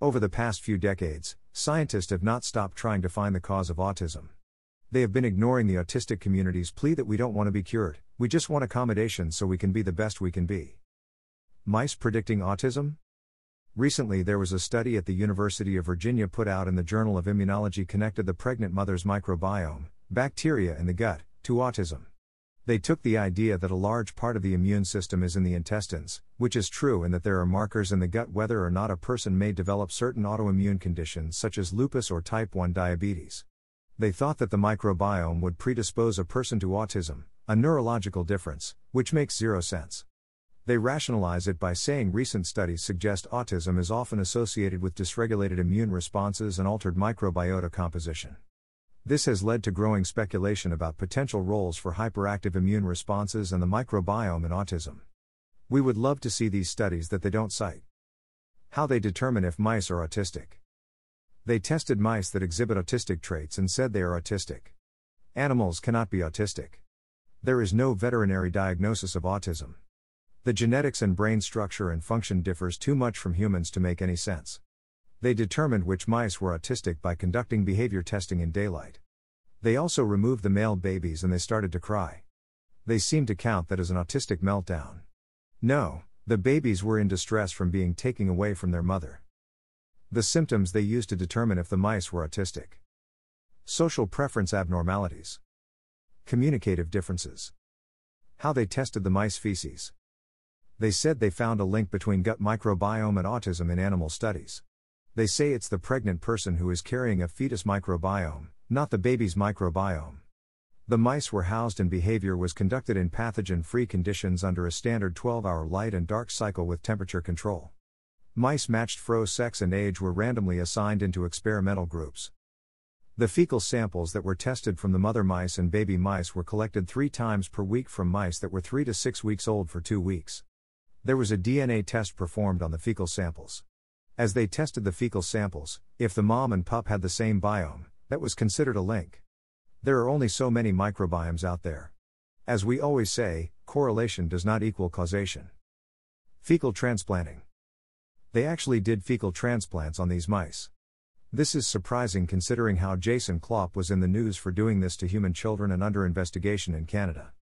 Over the past few decades, scientists have not stopped trying to find the cause of autism. They have been ignoring the autistic community's plea that we don't want to be cured, we just want accommodation so we can be the best we can be. Mice predicting autism? Recently, there was a study at the University of Virginia put out in the Journal of Immunology connected the pregnant mother's microbiome, bacteria in the gut, to autism. They took the idea that a large part of the immune system is in the intestines, which is true, and that there are markers in the gut whether or not a person may develop certain autoimmune conditions such as lupus or type 1 diabetes. They thought that the microbiome would predispose a person to autism, a neurological difference, which makes zero sense. They rationalize it by saying recent studies suggest autism is often associated with dysregulated immune responses and altered microbiota composition. This has led to growing speculation about potential roles for hyperactive immune responses and the microbiome in autism. We would love to see these studies that they don't cite. How they determine if mice are autistic. They tested mice that exhibit autistic traits and said they are autistic. Animals cannot be autistic. There is no veterinary diagnosis of autism. The genetics and brain structure and function differs too much from humans to make any sense. They determined which mice were autistic by conducting behavior testing in daylight. They also removed the male babies and they started to cry. They seemed to count that as an autistic meltdown. No, the babies were in distress from being taken away from their mother. The symptoms they used to determine if the mice were autistic social preference abnormalities, communicative differences, how they tested the mice feces. They said they found a link between gut microbiome and autism in animal studies. They say it's the pregnant person who is carrying a fetus microbiome, not the baby's microbiome. The mice were housed and behavior was conducted in pathogen free conditions under a standard 12 hour light and dark cycle with temperature control. Mice matched froze sex and age were randomly assigned into experimental groups. The fecal samples that were tested from the mother mice and baby mice were collected three times per week from mice that were three to six weeks old for two weeks. There was a DNA test performed on the fecal samples. As they tested the fecal samples, if the mom and pup had the same biome, that was considered a link. There are only so many microbiomes out there. As we always say, correlation does not equal causation. Fecal transplanting. They actually did fecal transplants on these mice. This is surprising considering how Jason Klop was in the news for doing this to human children and under investigation in Canada.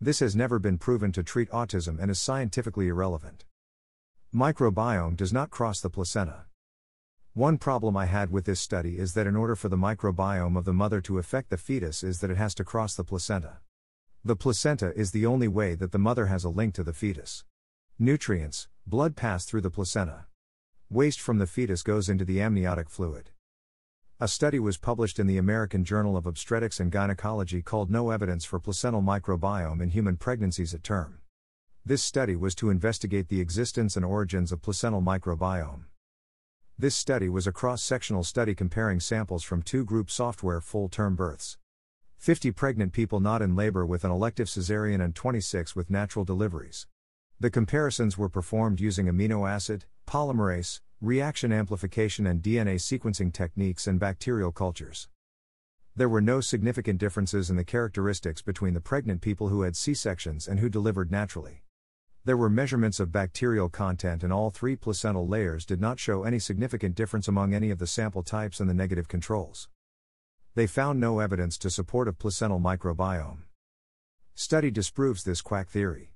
This has never been proven to treat autism and is scientifically irrelevant. Microbiome does not cross the placenta. One problem I had with this study is that in order for the microbiome of the mother to affect the fetus is that it has to cross the placenta. The placenta is the only way that the mother has a link to the fetus. Nutrients, blood pass through the placenta. Waste from the fetus goes into the amniotic fluid. A study was published in the American Journal of Obstetrics and Gynecology called No Evidence for Placental Microbiome in Human Pregnancies at Term. This study was to investigate the existence and origins of placental microbiome. This study was a cross sectional study comparing samples from two group software full term births 50 pregnant people not in labor with an elective cesarean and 26 with natural deliveries. The comparisons were performed using amino acid, polymerase, reaction amplification, and DNA sequencing techniques and bacterial cultures. There were no significant differences in the characteristics between the pregnant people who had C sections and who delivered naturally. There were measurements of bacterial content, and all three placental layers did not show any significant difference among any of the sample types and the negative controls. They found no evidence to support a placental microbiome. Study disproves this quack theory.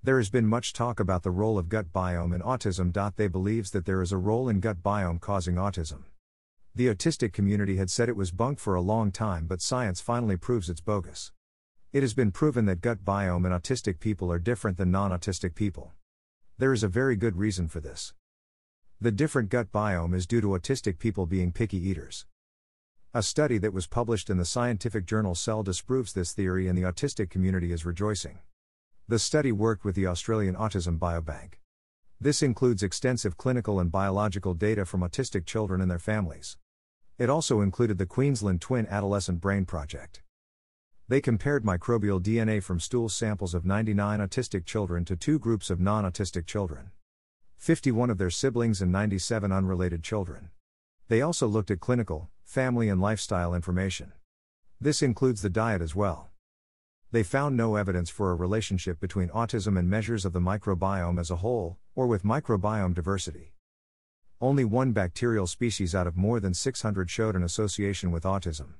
There has been much talk about the role of gut biome in autism. They believes that there is a role in gut biome causing autism. The autistic community had said it was bunk for a long time, but science finally proves it's bogus. It has been proven that gut biome in autistic people are different than non autistic people. There is a very good reason for this. The different gut biome is due to autistic people being picky eaters. A study that was published in the scientific journal Cell disproves this theory, and the autistic community is rejoicing. The study worked with the Australian Autism Biobank. This includes extensive clinical and biological data from autistic children and their families. It also included the Queensland Twin Adolescent Brain Project. They compared microbial DNA from stool samples of 99 autistic children to two groups of non autistic children 51 of their siblings and 97 unrelated children. They also looked at clinical, family, and lifestyle information. This includes the diet as well. They found no evidence for a relationship between autism and measures of the microbiome as a whole, or with microbiome diversity. Only one bacterial species out of more than 600 showed an association with autism.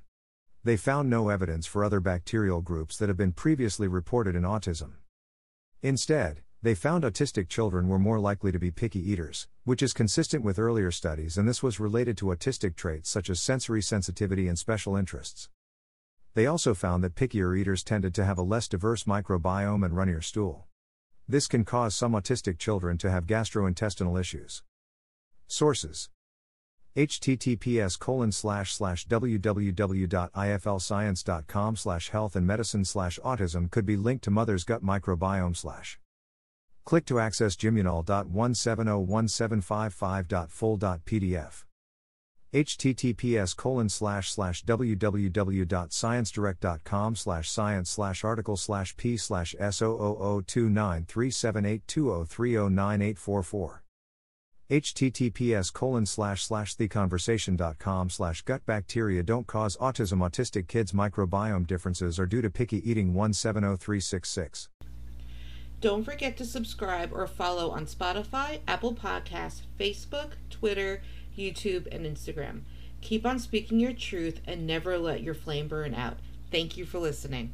They found no evidence for other bacterial groups that have been previously reported in autism. Instead, they found autistic children were more likely to be picky eaters, which is consistent with earlier studies, and this was related to autistic traits such as sensory sensitivity and special interests. They also found that pickier eaters tended to have a less diverse microbiome and runnier stool. This can cause some autistic children to have gastrointestinal issues. Sources https colon slash slash www.iflscience.com slash health and medicine slash autism could be linked to mother's gut microbiome slash. Click to access gimunol.1701755.full.pdf https colon slash slash www.sciencedirect.com slash science slash article slash p slash s00029378203098444 https colon slash slash theconversation.com slash gut bacteria don't cause autism. Autistic kids microbiome differences are due to picky eating 170366 don't forget to subscribe or follow on spotify apple podcasts facebook twitter youtube and instagram. Keep on speaking your truth and never let your flame burn out. Thank you for listening